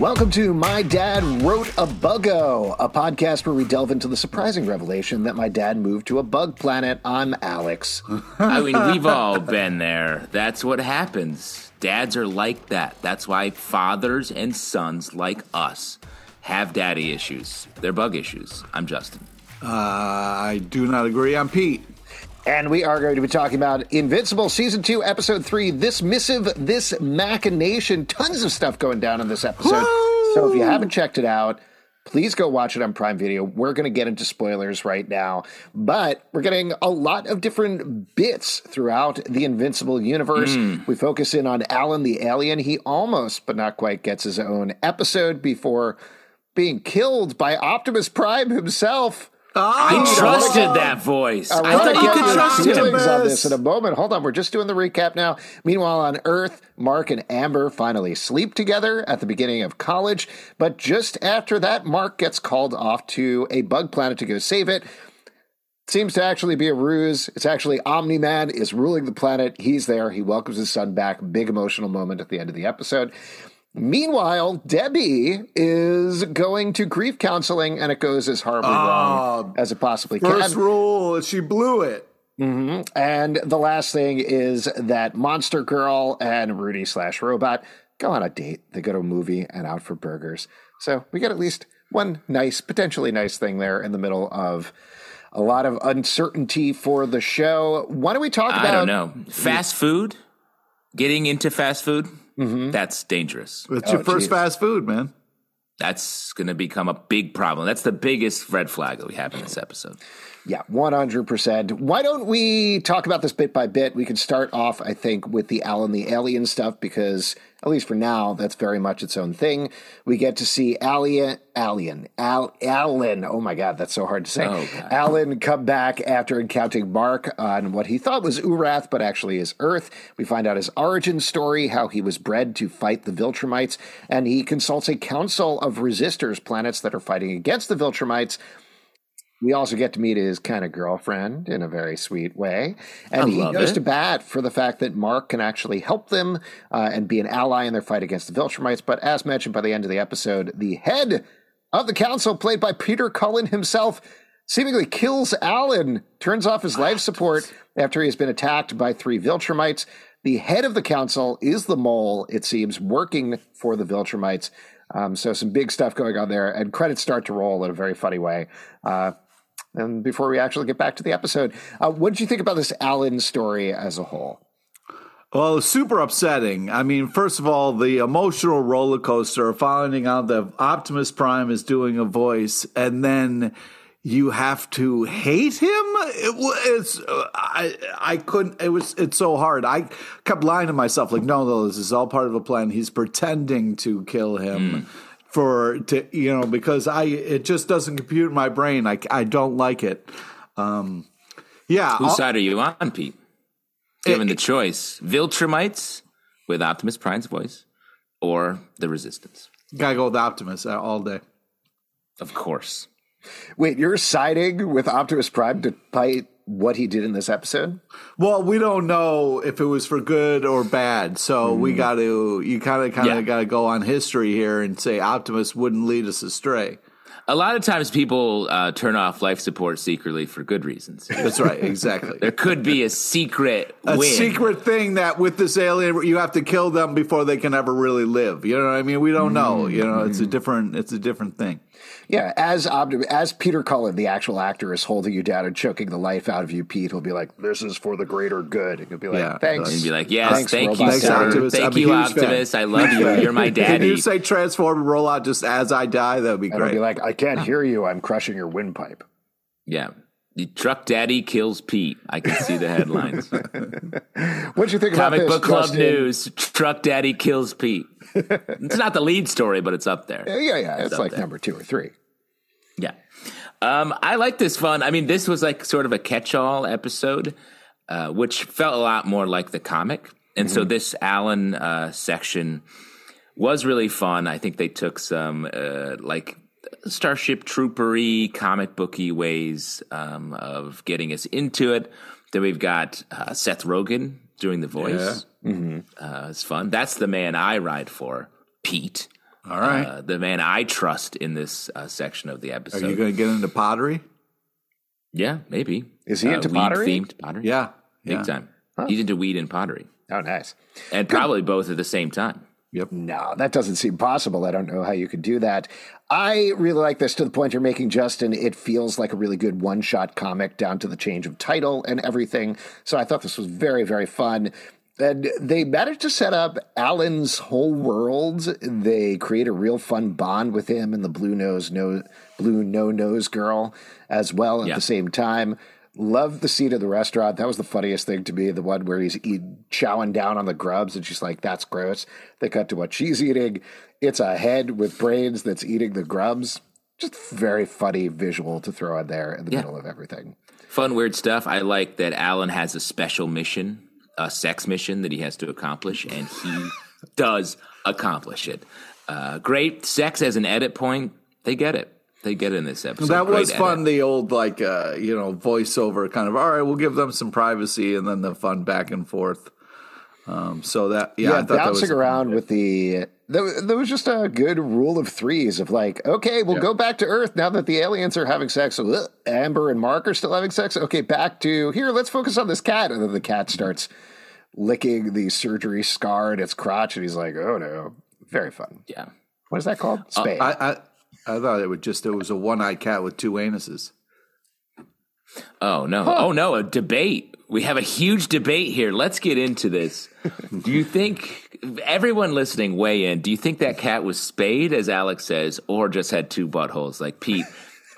Welcome to My Dad Wrote a Buggo, a podcast where we delve into the surprising revelation that my dad moved to a bug planet. I'm Alex. I mean, we've all been there. That's what happens. Dads are like that. That's why fathers and sons like us have daddy issues. They're bug issues. I'm Justin. Uh, I do not agree. I'm Pete. And we are going to be talking about Invincible Season 2, Episode 3, This Missive, This Machination. Tons of stuff going down in this episode. Woo! So if you haven't checked it out, please go watch it on Prime Video. We're going to get into spoilers right now, but we're getting a lot of different bits throughout the Invincible universe. Hmm. We focus in on Allen the alien. He almost, but not quite, gets his own episode before being killed by Optimus Prime himself. I Oh, trusted that voice. I I thought you could trust him. feelings on this in a moment. Hold on, we're just doing the recap now. Meanwhile, on Earth, Mark and Amber finally sleep together at the beginning of college, but just after that, Mark gets called off to a bug planet to go save it. Seems to actually be a ruse. It's actually Omni Man is ruling the planet. He's there. He welcomes his son back. Big emotional moment at the end of the episode. Meanwhile, Debbie is going to grief counseling, and it goes as horribly ah, wrong as it possibly First can. rule, she blew it. Mm-hmm. And the last thing is that Monster Girl and Rudy slash Robot go on a date. They go to a movie and out for burgers. So we get at least one nice, potentially nice thing there in the middle of a lot of uncertainty for the show. Why don't we talk about? I don't know. Fast food? Getting into fast food? Mm-hmm. That's dangerous. It's Oh, your first geez. fast food, man. That's going to become a big problem. That's the biggest red flag that we have in this episode. Yeah, 100%. Why don't we talk about this bit by bit? We can start off, I think, with the Allen the Alien stuff because, at least for now, that's very much its own thing. We get to see Alien, Alien, Al, Allen, oh my God, that's so hard to say. Oh, Allen come back after encountering Mark on what he thought was Urath, but actually is Earth. We find out his origin story, how he was bred to fight the Viltrumites, and he consults a council of resistors planets that are fighting against the Viltrumites. We also get to meet his kind of girlfriend in a very sweet way. And I he goes it. to bat for the fact that Mark can actually help them uh, and be an ally in their fight against the Viltrumites. But as mentioned by the end of the episode, the head of the council, played by Peter Cullen himself, seemingly kills Allen, turns off his life support after he has been attacked by three Viltrumites. The head of the council is the mole, it seems, working for the Viltrumites. Um, so some big stuff going on there, and credits start to roll in a very funny way. Uh, and before we actually get back to the episode, uh, what did you think about this Allen story as a whole? Well, super upsetting. I mean, first of all, the emotional roller coaster of finding out that Optimus Prime is doing a voice, and then you have to hate him. It was uh, I I couldn't. It was it's so hard. I kept lying to myself, like, no, no, this is all part of a plan. He's pretending to kill him. For to you know because I it just doesn't compute in my brain I, I don't like it um yeah Whose I'll- side are you on, Pete? Given the choice, Viltrumites with Optimus Prime's voice or the Resistance? gotta go with Optimus uh, all day Of course. Wait, you're siding with Optimus Prime despite what he did in this episode? Well, we don't know if it was for good or bad, so we hmm. got to you kind of kind of Yeah. got to go on history here and say Optimus wouldn't lead us astray. A lot of times people uh, turn off life support secretly for good reasons. That's right, exactly. there could be a secret A win. secret thing that with this alien you have to kill them before they can ever really live. You know what I mean? We don't know. You know, it's a different it's a different thing. Yeah, as Optim- as Peter Cullen, the actual actor, is holding you down and choking the life out of you, Pete, he'll be like, "This is for the greater good." And you'll be like, Yeah. "Thanks." And be like, yes, Thanks, thank Robot you, Thanks, sir. Optimus. I'm Thank you, huge fan. Optimus. I love you. You're my daddy." Can you say transform and roll out just as I die? That would be And I'll great. be like, "I can't hear you. I'm crushing your windpipe." yeah. The truck daddy kills Pete. I can see the headlines. What'd you think about Comic this, book club Justin? news. Truck daddy kills Pete. it's not the lead story, but it's up there. Yeah, yeah, it's up like there. number two or three. Yeah. Um, I like this fun. I mean, this was like sort of a catch all episode, uh, which felt a lot more like the comic. And so this Allen uh, section was really fun. I think they took some uh, like Starship Troopery, comic booky ways um, of getting us into it. Then we've got uh, Seth Rogen doing the voice. Uh, it's fun. That's the man I ride for, Pete. All right. uh, the man I trust in this uh, section of the episode. Are you going to get into pottery? yeah, maybe. Is he into pottery? Themed pottery. Yeah. big yeah. time. He's into weed and pottery, Oh, nice. and probably both at the same time. Yep. No, that doesn't seem possible. I don't know how you could do that. I really like this to the point you're making, Justin. It feels like a really good one shot comic down to the change of title and everything. So I thought this was very, very fun. And they managed to set up Allen's whole world. They create a real fun bond with him and the blue nose, no, blue no nose girl as well at Yeah. the same time. Love the scene of the restaurant. That was the funniest thing to me. The one where he's eat, chowing down on the grubs, and she's like, "That's gross." They cut to what she's eating. It's a head with brains that's eating the grubs. Just very funny visual to throw in there in the Yeah. middle of everything. Fun, weird stuff. I like that Allen has a special mission, a sex mission that he has to accomplish, and he does accomplish it. Uh, great sex as an edit point. They get it. They get in this episode. That Great was edit. fun. The old like uh, you know voiceover kind of. All right, we'll give them some privacy, and then the fun back and forth. Um, so that yeah, Yeah, I thought that was bouncing around with the there, there was just a good rule of threes of like, okay, we'll go back to Earth now that the aliens are having sex. So, ugh, Amber and Mark are still having sex. Okay, back to here. Let's focus on this cat, and then the cat starts licking the surgery scar in its crotch, and he's like, oh no, very fun. Yeah. What is that called? Spade. I, I I thought it would just it was a one eyed cat with two anuses. Oh no! Oh no! A debate. We have a huge debate here. Let's get into this. do you think everyone listening weigh in? Do you think that cat was spayed, as Alex says, or just had two buttholes like Pete?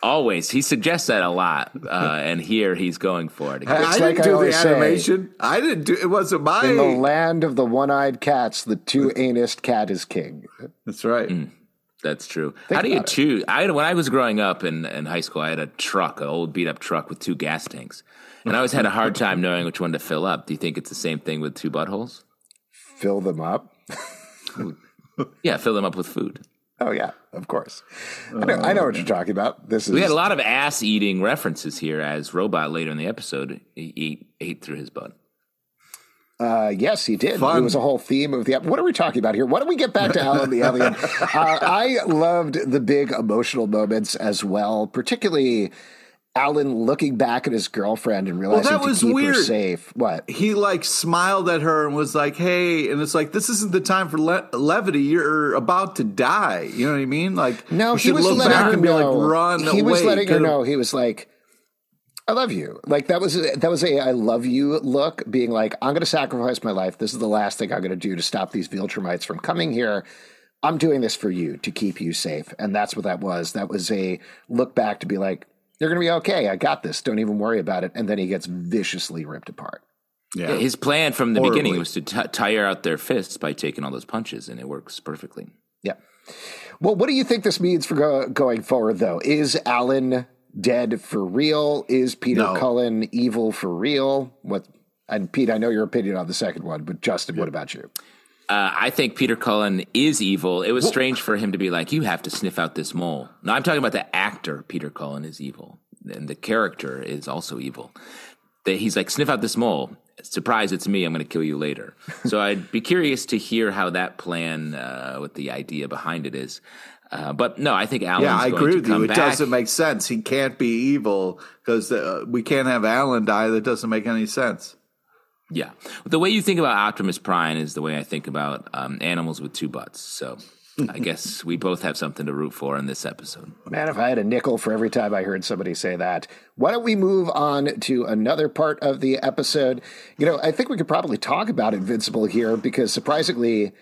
Always, he suggests that a lot, uh, and here he's going for it. I, I didn't I do the always say. animation. I didn't do. It wasn't my. in the land of the one-eyed cats, the two-anused cat is king. That's right. That's true. How do you choose? I when I was growing up in, in high school, I had a truck, an old beat up truck with two gas tanks, and I always had a hard time knowing which one to fill up. Do you think it's the same thing with two buttholes? Fill them up. Yeah, fill them up with food. Oh yeah, of course. I know, I know what you're oh, talking about. This is We had a lot of ass eating references here as Robot later in the episode he ate, ate through his butt. Uh, yes, he did. Fun. It was a whole theme of the. What are we talking about here? Why don't we get back to Allen the Alien? Uh, I loved the big emotional moments as well, particularly Allen looking back at his girlfriend and realizing that to was keep her weird. safe. What? He like smiled at her and was like, "Hey," and it's like this isn't the time for le- levity. You're about to die. You know what I mean? Like, No, he was letting her know. like, he away." was letting her know. He was like, "I love you." Like that was that was a I love you" look, being like, "I'm going to sacrifice my life. This is the last thing I'm going to do to stop these Viltrumites from coming here. I'm doing this for you to keep you safe." And that's what that was. That was a look back to be like, "You're going to be okay. I got this. Don't even worry about it." And then he gets viciously ripped apart. Yeah. His plan from the Horribly. beginning was to t- tire out their fists by taking all those punches, and it works perfectly. Yeah. Well, what do you think this means for go- going forward, though? Is Allen dead for real? Is Peter No. Cullen evil for real? What? And Pete, I know your opinion on the second one, but Justin, what about you? Uh, I think Peter Cullen is evil. It was strange for him to be like, "You have to sniff out this mole." No, I'm talking about the actor. Peter Cullen is evil, and the character is also evil. That he's like, "Sniff out this mole." Surprise! It's me. I'm going to kill you later. so I'd be curious to hear how that plan, uh, what the idea behind it is. Uh, but no, I think Allen's yeah, I agree with you. It back. doesn't make sense. He can't be evil because uh, we can't have Allen die. That doesn't make any sense. Yeah. The way you think about Optimus Prime is the way I think about um, animals with two butts. So I guess we both have something to root for in this episode. Man, if I had a nickel for every time I heard somebody say that, why don't we move on to another part of the episode? You know, I think we could probably talk about Invincible here because surprisingly,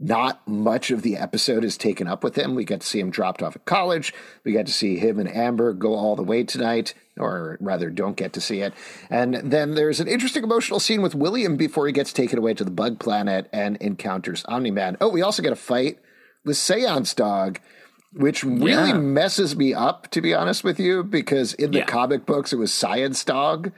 not much of the episode is taken up with him. We get to see him dropped off at college. We get to see him and Amber go all the way tonight, or rather, don't get to see it. And then there's an interesting emotional scene with William before he gets taken away to the bug planet and encounters Omni Man. Oh, we also get a fight with Seance Dog which really Yeah. messes me up, to be honest with you, because in the Yeah. comic books it was Science Dog,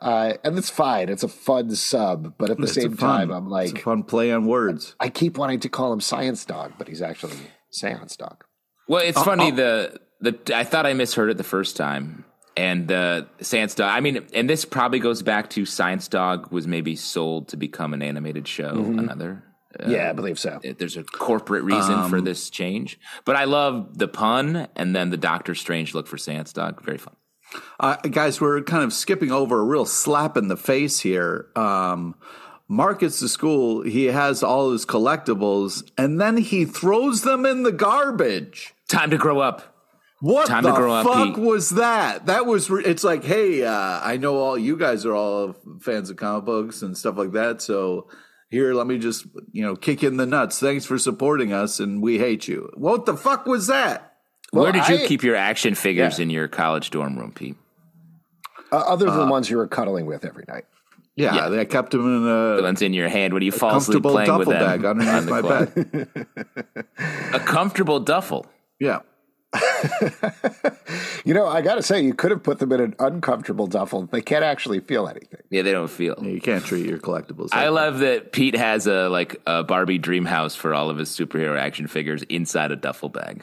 uh, and it's fine. It's a fun sub, but at the It's same fun- time, I'm it's like, a fun play on words. I keep wanting to call him Science Dog, but he's actually Seance Dog. Well, it's uh, funny. Uh, the the I thought I misheard it the first time, and the Science Dog. I mean, and this probably goes back to Science Dog was maybe sold to become an animated show, mm-hmm. another yeah, I believe so. There's a corporate reason Um, for this change, but I love the pun and then the Doctor Strange look for Seance Dog. Very fun. Uh, guys, we're kind of skipping over a real slap in the face here. Um, Mark gets to school, he has all his collectibles, and then he throws them in the garbage. Time to grow up. What Time the to grow up, fuck Pete. was that? That was. Re- it's like, hey, uh, I know all you guys are all fans of comic books and stuff like that. So here, let me just you know kick in the nuts. Thanks for supporting us, and we hate you. What the fuck was that? Well, Where did you I- keep your action figures Yeah. in your college dorm room, Pete? Uh, other than the ones you were cuddling with every night. Yeah, Yeah. they kept them in The ones in your hand when you fall asleep playing with duffel them bag on underneath the my quad. bed. A comfortable duffel. Yeah. You know, I got to say, you could have put them in an uncomfortable duffel. They can't actually feel anything. Yeah, they don't feel. You can't treat your collectibles. I like love that Pete has a like a Barbie dream house for all of his superhero action figures inside a duffel bag.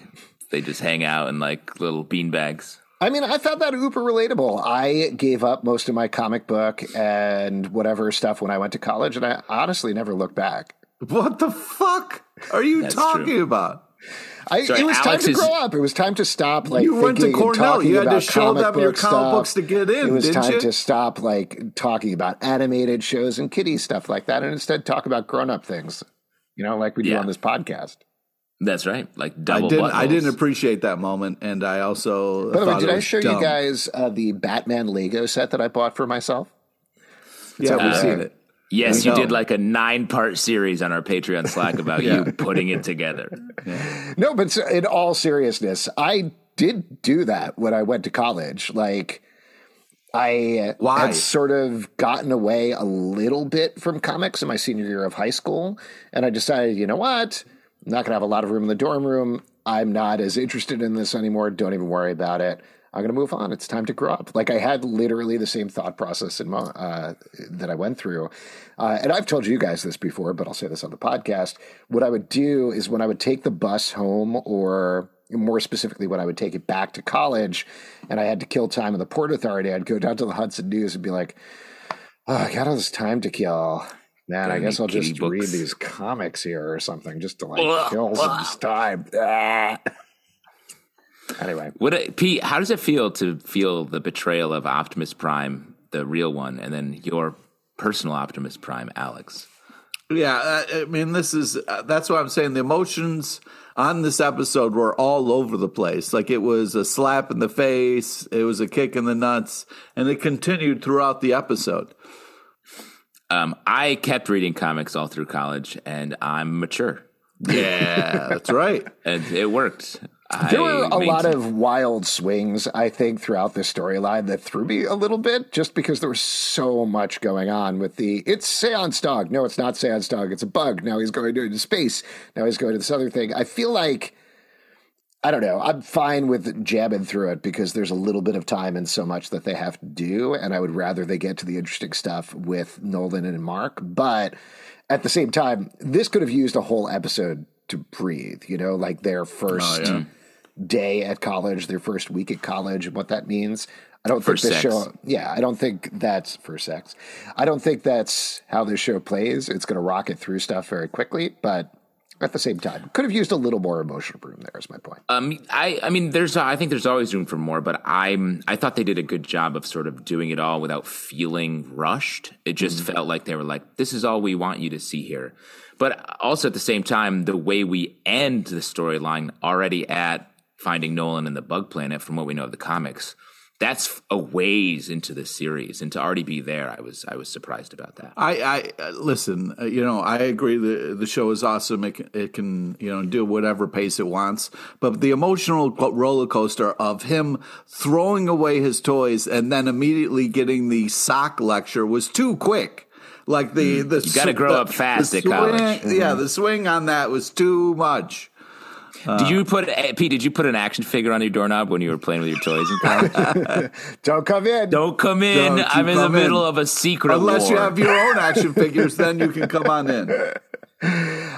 They just hang out in like little bean bags. I mean, I found that uber relatable. I gave up most of my comic book and whatever stuff when I went to college, and I honestly never looked back. What the fuck are you That's talking true. about? I, Sorry, it was Alex time to is- grow up. It was time to stop. Like You went to thinking and Cornell. talking You had to about show comic them your comic stuff. books to get in, It was didn't time you? to stop like talking about animated shows and kiddie stuff like that, and instead talk about grown up things. You know, like we do Yeah. on this podcast. That's right. Like I double didn't. I didn't appreciate that moment, and I also. By the way, did I show dumb. you guys uh, the Batman Lego set that I bought for myself? Yeah, we've seen it. Yes, you know. did like a nine part series on our Patreon Slack about Yeah. you putting it together. No, but in all seriousness, I did do that when I went to college. Like, I Why? had sort of gotten away a little bit from comics in my senior year of high school. And I decided, you know what? I'm not going to have a lot of room in the dorm room. I'm not as interested in this anymore. Don't even worry about it. I'm going to move on. It's time to grow up. Like I had literally the same thought process in my, uh, that I went through. Uh, and I've told you guys this before, but I'll say this on the podcast. What I would do is when I would take the bus home, or more specifically, when I would take it back to college and I had to kill time in the Port Authority, I'd go down to the Hudson News and be like, oh, I got all this time to kill. Man, I guess I'll just read these comics here or something just to like kill some time. Ah. Anyway, What, uh, Pete? How does it feel to feel the betrayal of Optimus Prime, the real one, and then your personal Optimus Prime, Alex? Yeah, I, I mean, this is uh, that's what I'm saying. The emotions on this episode were all over the place. Like it was a slap in the face, it was a kick in the nuts, and it continued throughout the episode. Um, I kept reading comics all through college, and I'm mature, Yeah, that's right. and it worked. There were a lot of wild swings, I think, throughout this storyline that threw me a little bit just because there was so much going on with the it's Seance Dog. No, it's not Seance Dog. It's a bug. Now he's going into space. Now he's going to this other thing. I feel like, I don't know, I'm fine with jabbing through it because there's a little bit of time and so much that they have to do. And I would rather they get to the interesting stuff with Nolan and Mark. But at the same time, this could have used a whole episode to breathe, you know, like their first Oh, yeah. day at college, their first week at college, and what that means. I don't For think this sex. show. Yeah, I don't think that's for sex. I don't think that's how this show plays. It's going to rocket through stuff very quickly, but at the same time, could have used a little more emotional room. There is my point. Um, I, I mean, there's, I think there's always room for more, but I'm, I thought they did a good job of sort of doing it all without feeling rushed. It just felt like they were like, this is all we want you to see here. But also at the same time, the way we end the storyline already at finding Nolan and the Bug Planet, from what we know of the comics, that's a ways into the series, and to already be there, I was, I was surprised about that. I, I uh, listen. Uh, you know, I agree. the The show is awesome. It can, it can, you know, do whatever pace it wants. But the emotional roller coaster of him throwing away his toys and then immediately getting the sock lecture was too quick. Like the the Mm. You gotta grow the- up fast the at college. Mm-hmm. Yeah, the swing on that was too much. Did you put, eh, Pete? Did you put an action figure on your doorknob when you were playing with your toys? Don't come in. Don't come in. Don't I'm in the come in. middle of a secret Unless you have your own action figures, then you can come on in.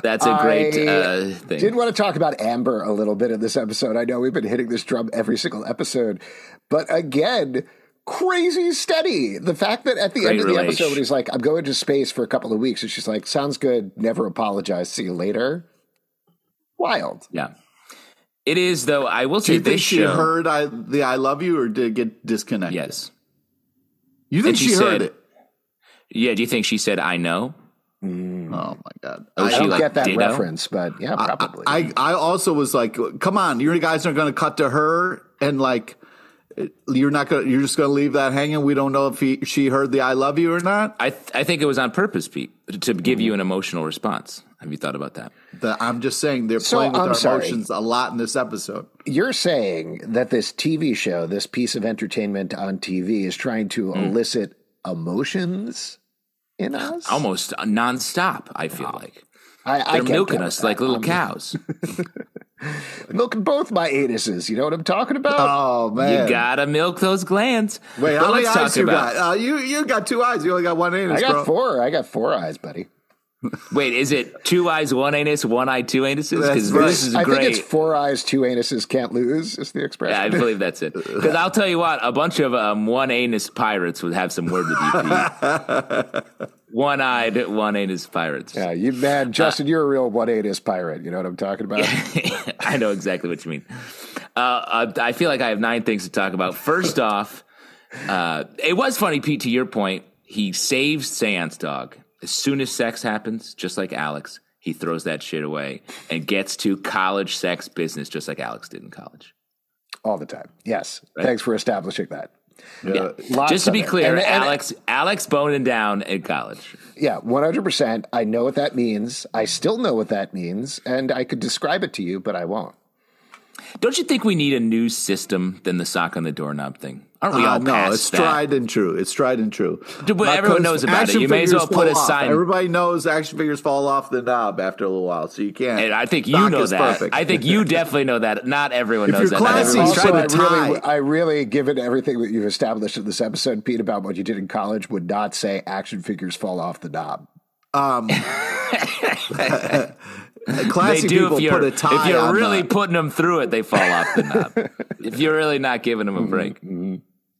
That's a great I uh, thing. Did want to talk about Amber a little bit in this episode. I know we've been hitting this drum every single episode, but again, crazy steady. The fact that at the Great end of the relation. episode, he's like, I'm going to space for a couple of weeks, and she's like, sounds good, never apologize, see you later. Wild. Yeah. It is though. I will Do say you think this she show. heard I, the "I love you" or did it get disconnected? yes. You think And she she, heard said- it? Yeah. Do you think she said "I know"? Mm. Oh my god! Oh, I she don't like get that ditto? reference, but yeah, probably. I I also was like, come on, you guys aren't going to cut to her and like. You're not gonna. You're just gonna leave that hanging. We don't know if he, she heard the "I love you" or not. I th- I think it was on purpose, Pete, to give you an emotional response. Have you thought about that? The, I'm just saying they're So, playing with I'm our sorry. emotions a lot in this episode. You're saying that this TV show, this piece of entertainment on TV, is trying to Hmm. elicit emotions in us? Almost nonstop. I feel like I, I they're milking us like little I'm cows. milking both my anuses. You know what I'm talking about? Oh man! You gotta milk those glands. Wait, how many eyes you about- got? Uh, you you got two eyes. You only got one anus, I got bro. four. I got four eyes, buddy. Wait, is it two eyes, one anus, one eye, two anuses? Because right. this is I great. think it's four eyes, two anuses can't lose. Is the expression? Yeah, I believe that's it. Because I'll tell you what, a bunch of um, one anus pirates would have some word with you. One eyed, one anus pirates. Yeah, you man, Justin, you're a real one anus pirate. You know what I'm talking about? I know exactly what you mean. Uh, uh, I feel like I have nine things to talk about. First off, uh, it was funny, Pete. To your point, he saves Seance Dog as soon as sex happens, just like Alex. He throws that shit away and gets to college sex business, just like Alex did in college. All the time. Yes. Thanks for establishing that. Yeah. Lots Just to be it. clear, And- and- Alex Alex boning down in college. Yeah, 100%. I know what that means. I still know what that means, and I could describe it to you, but I won't. Don't you think we need a new system than the sock on the doorknob thing? Aren't we Uh, all no, past it's that? tried and true. It's tried and true. Dude, but everyone knows about it. You may as well put a off. sign- Everybody knows action figures fall off the knob after a little while, so you can't. And I think you know that. perfect. I think you definitely know that. Not everyone If knows you're that. Classy, Also, trying should I really, I really, given everything that you've established in this episode, Pete, about what you did in college, would not say action figures fall off the knob. They Classy do people if you're, put a tie if you're really the- putting them through it, they fall off the knob. if you're really not giving them a break.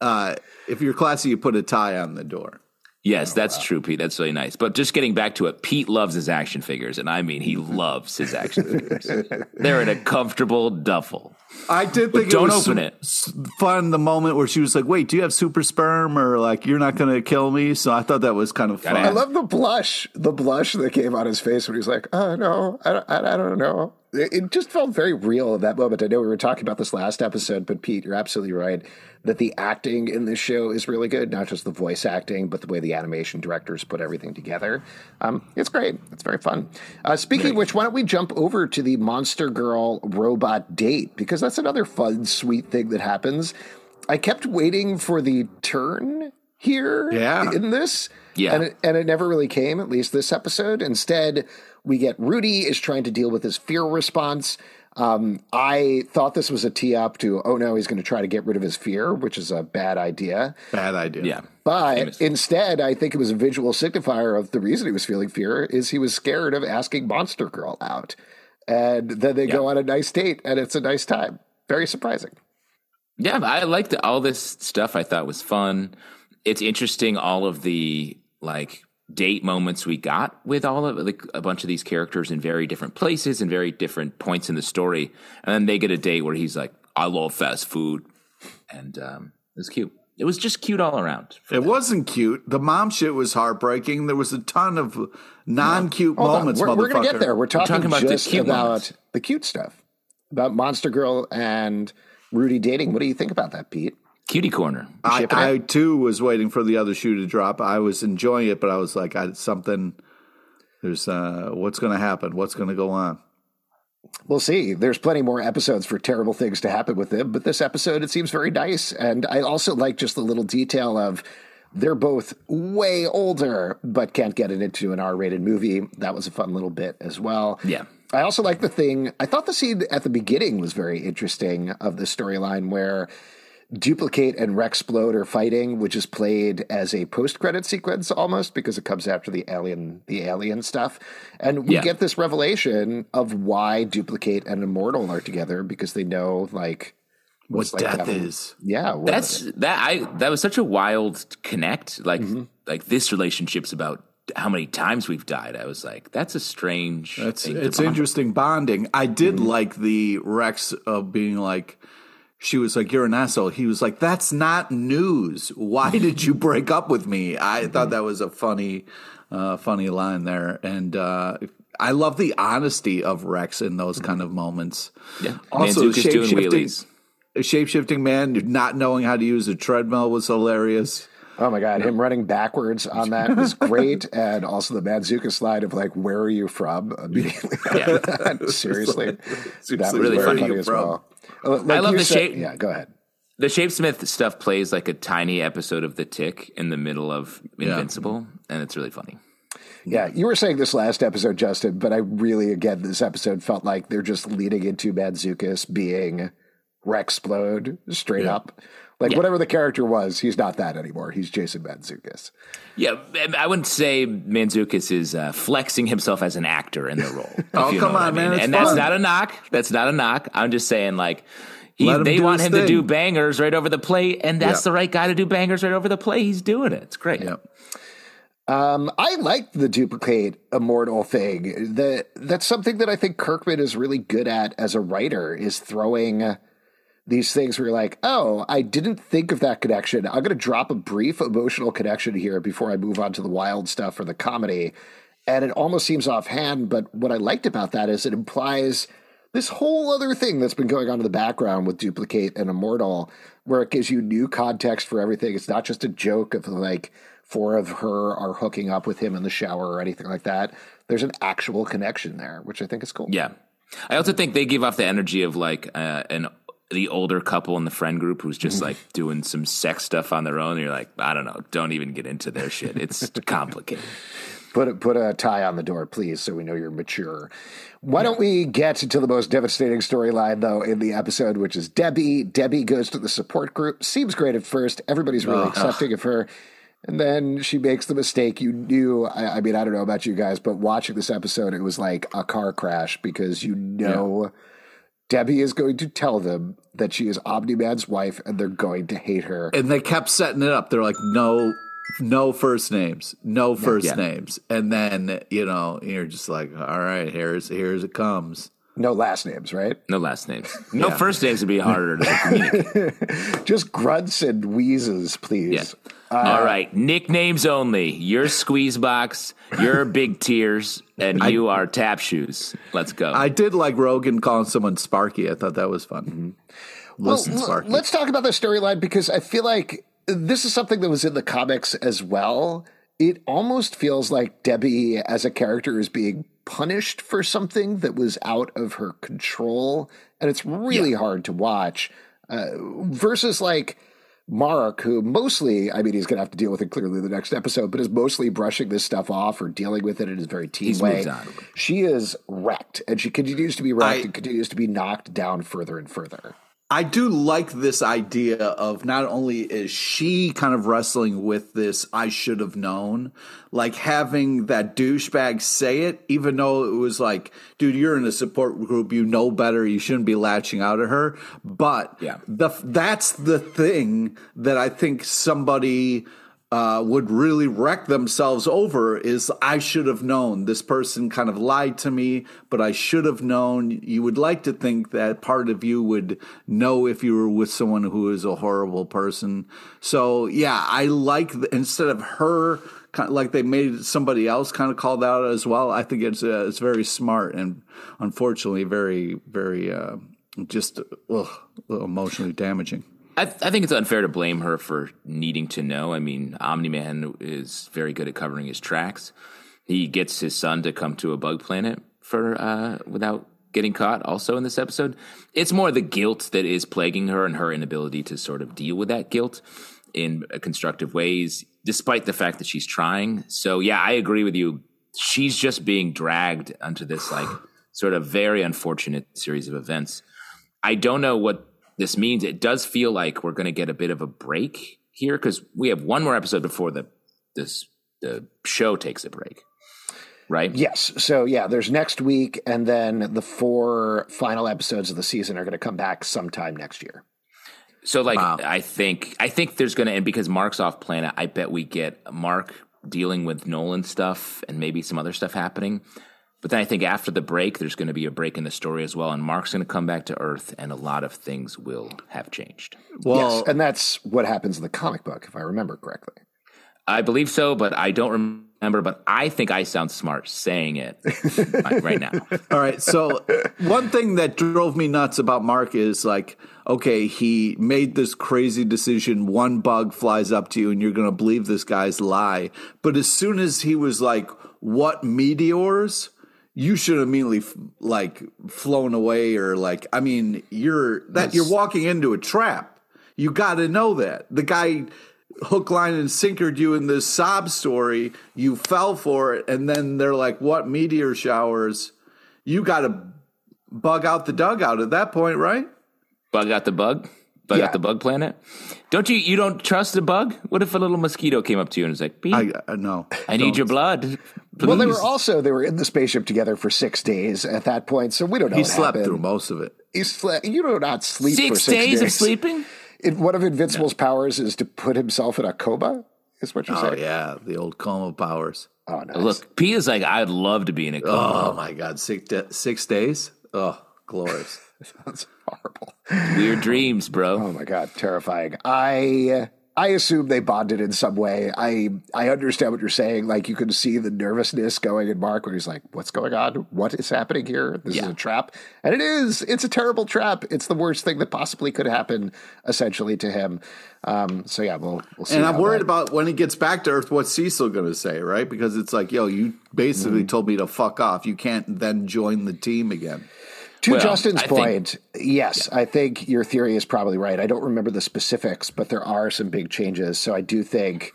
uh, if you're classy, you put a tie on the door. Yes, that's true, Pete. That's really nice. But just getting back to it, Pete loves his action figures, and I mean he loves his action figures. They're in a comfortable duffel. I did think don't it was open su- it. s- fun the moment where she was like, "Wait, do you have super sperm?" or like, "You're not going to kill me." So I thought that was kind of fun. I love the blush, the blush that came on his face when he was like, "Oh no, I don't, I, I don't know." It, just felt very real at that moment. I know we were talking about this last episode, but Pete, you're absolutely right that the acting in this show is really good. Not just the voice acting, but the way the animation directors put everything together. Um, it's great. It's very fun. Uh, speaking of which, why don't we jump over to the Monster Girl robot date because that's another fun, sweet thing that happens. I kept waiting for the turn here Yeah. in this. Yeah. And it, and it never really came, at least this episode. Instead, we get Rudy is trying to deal with his fear response. Um, I thought this was a tee up to, oh no, he's going to try to get rid of his fear, which is a bad idea. Bad idea. Yeah. But Famous. instead, I think it was a visual signifier of the reason he was feeling fear is he was scared of asking Monster Girl out. And then they go on a nice date, and it's a nice time. Very surprising. Yeah, I liked all this stuff. I thought was fun. It's interesting all of the like date moments we got with all of like a bunch of these characters in very different places and very different points in the story, and then they get a date where he's like, "I love fast food," and um, it was cute. It was just cute all around. It wasn't cute. The mom shit was heartbreaking. There was a ton of non-cute Hold moments. We're, we're going to get there. We're talking, talking about the just cute about moments. the cute stuff, about Monster Girl and Rudy dating. What do you think about that, Pete? Cutie corner. I, I too was waiting for the other shoe to drop. I was enjoying it, but I was like, I, something. There's uh, what's going to happen? What's going to go on? We'll see. There's plenty more episodes for terrible things to happen with them, but this episode it seems very nice, and I also like just the little detail of they're both way older, but can't get it into an R-rated movie. That was a fun little bit as well. Yeah. I also like the thing. I thought the scene at the beginning was very interesting of the storyline where Dupli-Kate and Rexplode are fighting, which is played as a post-credit sequence almost because it comes after the alien, the alien stuff, and we Yeah. get this revelation of why Dupli-Kate and Immortal are together because they know like what like death having- is. Yeah, what- That's that I that was such a wild connect. Like mm-hmm. like this relationship's about how many times we've died. I was like, that's a strange. It's thing it's bond interesting bonding. I did mm-hmm. like the Rex of being like. She was like, "You're an asshole." He was like, "That's not news. Why did you break up with me?" I thought that was a funny, uh, funny line there, and uh, I love the honesty of Rex in those kind of moments. Yeah, Also, shape-shifting- wheelies. A shapeshifting man not knowing how to use a treadmill was hilarious. Oh my god, him running backwards on that was great, and also the Manzuka slide of like, "Where are you from?" Immediately, Yeah. seriously, that was really very funny. funny as well. Uh, like I love the said- shape- Yeah, go ahead. The Shapesmith stuff plays like a tiny episode of The Tick in the middle of Invincible, and it's really funny. Yeah, you were saying this last episode, Justin, but I really, again, this episode felt like they're just leading into Mantzoukas being Rexplode straight up. Like Yeah. whatever the character was, he's not that anymore. He's Jason Mantzoukas. Yeah, I wouldn't say Mantzoukas is uh, flexing himself as an actor in the role. Oh, come on, I mean. man, it's And that's fun. not a knock. That's not a knock. I'm just saying, like, he, they want his him to do bangers right over the plate, and that's Yeah. the right guy to do bangers right over the plate. He's doing it. It's great. Yep. Um, I like the Dupli-Kate immortal thing. The, that's something that I think Kirkman is really good at as a writer is throwing these things where you're like, oh, I didn't think of that connection. I'm going to drop a brief emotional connection here before I move on to the wild stuff or the comedy. And it almost seems offhand, but what I liked about that is it implies this whole other thing that's been going on in the background with Dupli-Kate and Immortal, where it gives you new context for everything. It's not just a joke of like four of her are hooking up with him in the shower or anything like that. There's an actual connection there, which I think is cool. Yeah. I also think they give off the energy of like uh, an the older couple in the friend group who's just mm-hmm. like doing some sex stuff on their own. You're like, I don't know, don't even get into their shit. It's complicated. Put a, put a tie on the door, please, so we know you're mature. Why don't we get to the most devastating storyline, though, in the episode, which is Debbie. Debbie goes to the support group. Seems great at first. Everybody's really accepting of her. And then she makes the mistake you knew. I, I mean, I don't know about you guys, but watching this episode, it was like a car crash because you know Debbie is going to tell them that she is Omni Man's wife and they're going to hate her. and they kept setting it up. They're like, no, no first names, no first Yeah. names, and then you know you're just like, all right, here's here's it comes. No last names, right? No last names. No first names would be harder to communicate. Just grunts and wheezes, please. Yeah. All uh, right. Nicknames only. You're Squeeze Box, you're Big Tears, and you are Tap Shoes. Let's go. I did like Rogan calling someone Sparky. I thought that was fun. Mm-hmm. Listen, Well, l- Sparky. let's talk about the storyline because I feel like this is something that was in the comics as well. It almost feels like Debbie as a character is being punished for something that was out of her control, and it's really hard to watch. Uh, versus like Mark, who mostly, I mean, he's going to have to deal with it clearly the next episode, but is mostly brushing this stuff off or dealing with it in his very team He's way. She is wrecked, and she continues to be wrecked I- and continues to be knocked down further and further. I do like this idea of not only is she kind of wrestling with this, I should have known, like having that douchebag say it, even though it was like, dude, you're in a support group, you know better, you shouldn't be latching out at her. But Yeah. the that's the thing that I think somebody uh, would really wreck themselves over is I should have known. This person kind of lied to me, but I should have known. You would like to think that part of you would know if you were with someone who is a horrible person. So yeah, I like the, instead of her. Kind of like they made somebody else kind of called out as well. I think it's uh, it's very smart and unfortunately very very uh, just ugh, emotionally damaging. I, I think it's unfair to blame her for needing to know. I mean, Omni Man is very good at covering his tracks. He gets his son to come to a bug planet for uh, without getting caught. Also in this episode, it's more the guilt that is plaguing her and her inability to sort of deal with that guilt in constructive ways, despite the fact that she's trying. So yeah, I agree with you. She's just being dragged onto this like sort of very unfortunate series of events. I don't know what this means. It does feel like we're going to get a bit of a break here because we have one more episode before the this the show takes a break, right? Yes. So yeah, there's next week, and then the four final episodes of the season are going to come back sometime next year. So like Wow. I think I think there's gonna and because Mark's off planet, I bet we get Mark dealing with Nolan stuff and maybe some other stuff happening. But then I think after the break, there's going to be a break in the story as well, and Mark's going to come back to Earth, and a lot of things will have changed. Well, yes, and that's what happens in the comic book, if I remember correctly. I believe so, but I don't remember. But I think I sound smart saying it right now. All right. So one thing that drove me nuts about Mark is like, okay, he made this crazy decision. One bug flies up to you, and you're going to believe this guy's lie. But as soon as he was like, "What meteors?" You should have immediately f- like flown away, or like, I mean, you're that you're walking into a trap. You got to know that the guy hook, line, and sinkered you in this sob story. You fell for it, and then they're like, "What meteor showers?" You got to bug out the dugout at that point, right? Bug out the bug. Bug Yeah. out the bug planet. Don't you? You don't trust the bug? What if a little mosquito came up to you and was like, "Pete, I, uh, I, I know. need your blood." Well, they were also they were in the spaceship together for six days at that point, so we don't know. He what slept happened. through most of it. He slept. You do not sleep for six six days, of sleeping. It, one of Invincible's powers is to put himself in a coma. Is what you're Oh saying? yeah, the old coma powers. Oh, nice. Look, P is like, I'd love to be in a coma. Oh my god, six da six days. Oh, glorious. that's horrible. Weird dreams, bro. Oh my god, terrifying. I I assume they bonded in some way. I I understand what you're saying. Like you can see the nervousness going in Mark when he's like, "What's going on? What is happening here? This is a trap." And it is. It's a terrible trap. It's the worst thing that possibly could happen, essentially, to him. Um, so yeah, we'll we'll see. and I'm worried that- about when he gets back to Earth, what's Cecil going to say, right? Because it's like, yo, you basically Mm-hmm. told me to fuck off. You can't then join the team again. To Well, Justin's I think- point, yes, I think your theory is probably right. I don't remember the specifics, but there are some big changes. So I do think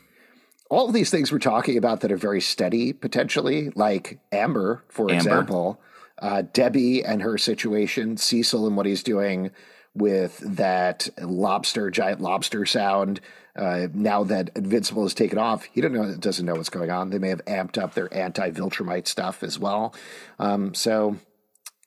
all of these things we're talking about that are very steady potentially, like Amber, for Amber. example, uh, Debbie and her situation, Cecil and what he's doing with that lobster, giant lobster sound. Uh, now that Invincible is taken off, he don't know, doesn't know what's going on. They may have amped up their anti-Viltrumite stuff as well. Um, so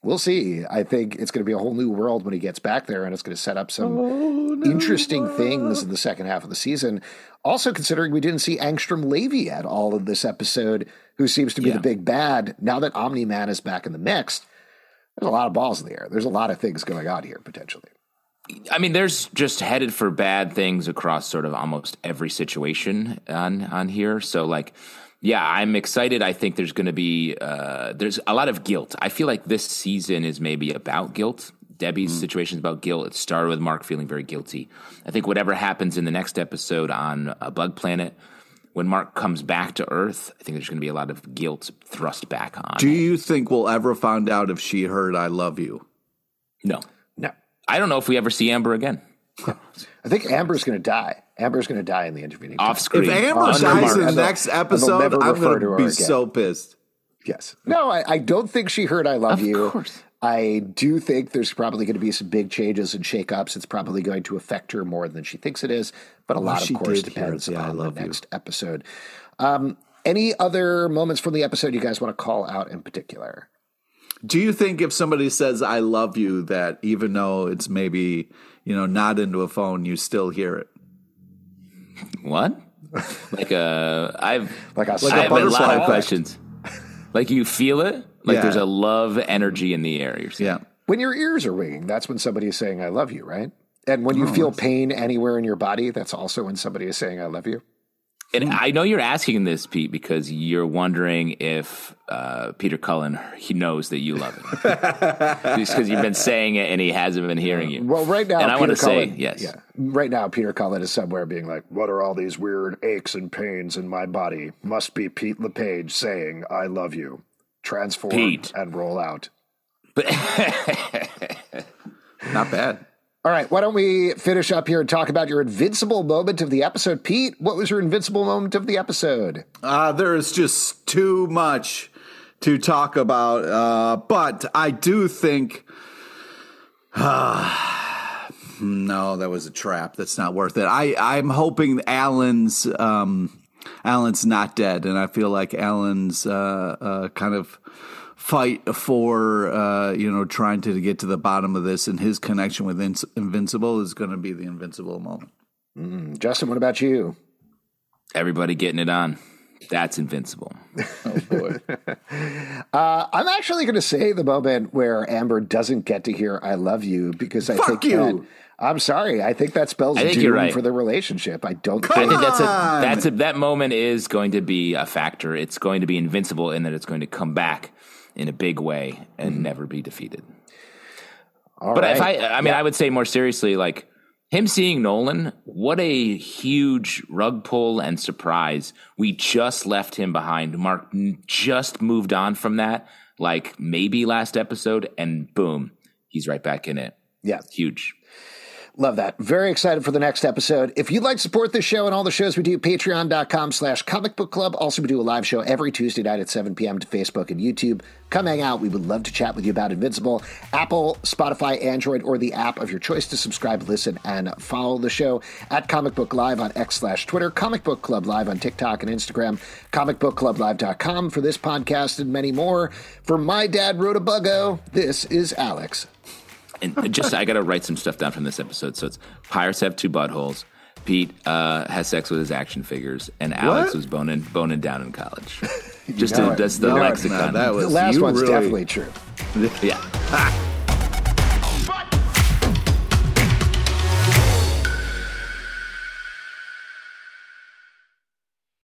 we'll see. I think it's going to be a whole new world when he gets back there, and it's going to set up some oh, interesting things in the second half of the season. Also, considering we didn't see Angstrom Levy at all in this episode, who seems to be Yeah. the big bad. Now that Omni Man is back in the mix, there's a lot of balls in the air. There's a lot of things going on here potentially. I mean, there's just headed for bad things across sort of almost every situation on on here. So like, yeah, I'm excited. I think there's going to be uh, there's a lot of guilt. I feel like this season is maybe about guilt. Debbie's situation is about guilt. It started with Mark feeling very guilty. I think whatever happens in the next episode on a Bug Planet, when Mark comes back to Earth, I think there's going to be a lot of guilt thrust back on. Do you think we'll ever find out if she heard I love you? no, No, I don't know if we ever see Amber again I think Amber's going to die. Amber's going to die in the intervening. off screen. If Amber dies Mark, in the next episode, I'm going to to be again. so pissed. Yes. No, I, I don't think she heard I love Of you. course. I do think there's probably going to be some big changes and shakeups. It's probably going to affect her more than she thinks it is, but a lot she of course did hear depends the I on the love you. next episode. Um, any other moments from the episode you guys want to call out in particular? Do you think if somebody says I love you that even though it's maybe, you know, not into a phone, you still hear it? What? like a I've Like a I Like have a lot butterfly of effect. questions. Like you feel it? Like Yeah. there's a love energy in the air. You're saying. Yeah. When your ears are ringing, that's when somebody is saying I love you, right? And when you Oh, feel pain anywhere in your body, that's also when somebody is saying I love you. And I know you're asking this, Pete, because you're wondering if uh, Peter Cullen he knows that you love him, just because you've been saying it and he hasn't been hearing you. Well, right now, and I want to say yes. Yeah, right now, Peter Cullen is somewhere being like, "What are all these weird aches and pains in my body?" Must be Pete LePage saying, "I love you." Transform Pete. and roll out. Not bad. All right, why don't we finish up here and talk about your invincible moment of the episode, Pete? What was your invincible moment of the episode? Uh, there is just too much to talk about. Uh, but I do think. no, that was a trap. That's not worth it. I, I'm hoping Allen's um, Allen's not dead, and I feel like Allen's uh, uh, kind of fight for uh, you know trying to get to the bottom of this, and his connection with In- Invincible is going to be the Invincible moment. Mm, Justin, what about you? Everybody getting it on. That's invincible. Oh boy. uh, I'm actually going to say the moment where Amber doesn't get to hear "I love you" because I Fuck think you. that I'm sorry. I think that spells I think doom right. for the relationship. I don't. I think think that's a on! that's a that moment is going to be a factor. It's going to be invincible in that it's going to come back in a big way and mm-hmm. never be defeated. All But if. I, I mean, I would say more seriously, like him seeing Nolan, what a huge rug pull and surprise. We just left him behind. Mark just moved on from that, like maybe last episode, and boom, he's right back in it. yeah, Huge. Love that. Very excited for the next episode. If you'd like to support this show and all the shows we do, patreon.com slash comic book club. Also, we do a live show every Tuesday night at 7 p.m. to Facebook and YouTube. Come hang out. We would love to chat with you about Invincible. Apple, Spotify, Android, or the app of your choice to subscribe, listen, and follow the show at Comic Book Live on X slash Twitter, Comic Book Club Live on TikTok and Instagram, comicbookclublive.com for this podcast and many more. For my dad, Rhoda Buggo, this is Alex. And just I got to write some stuff down from this episode. So it's pirates have two buttholes. Pete uh, has sex with his action figures, and Alex What? was boning boning down in college. Just to, it. that's the You know it. lexicon. Now, that The was last one's really- definitely true. yeah.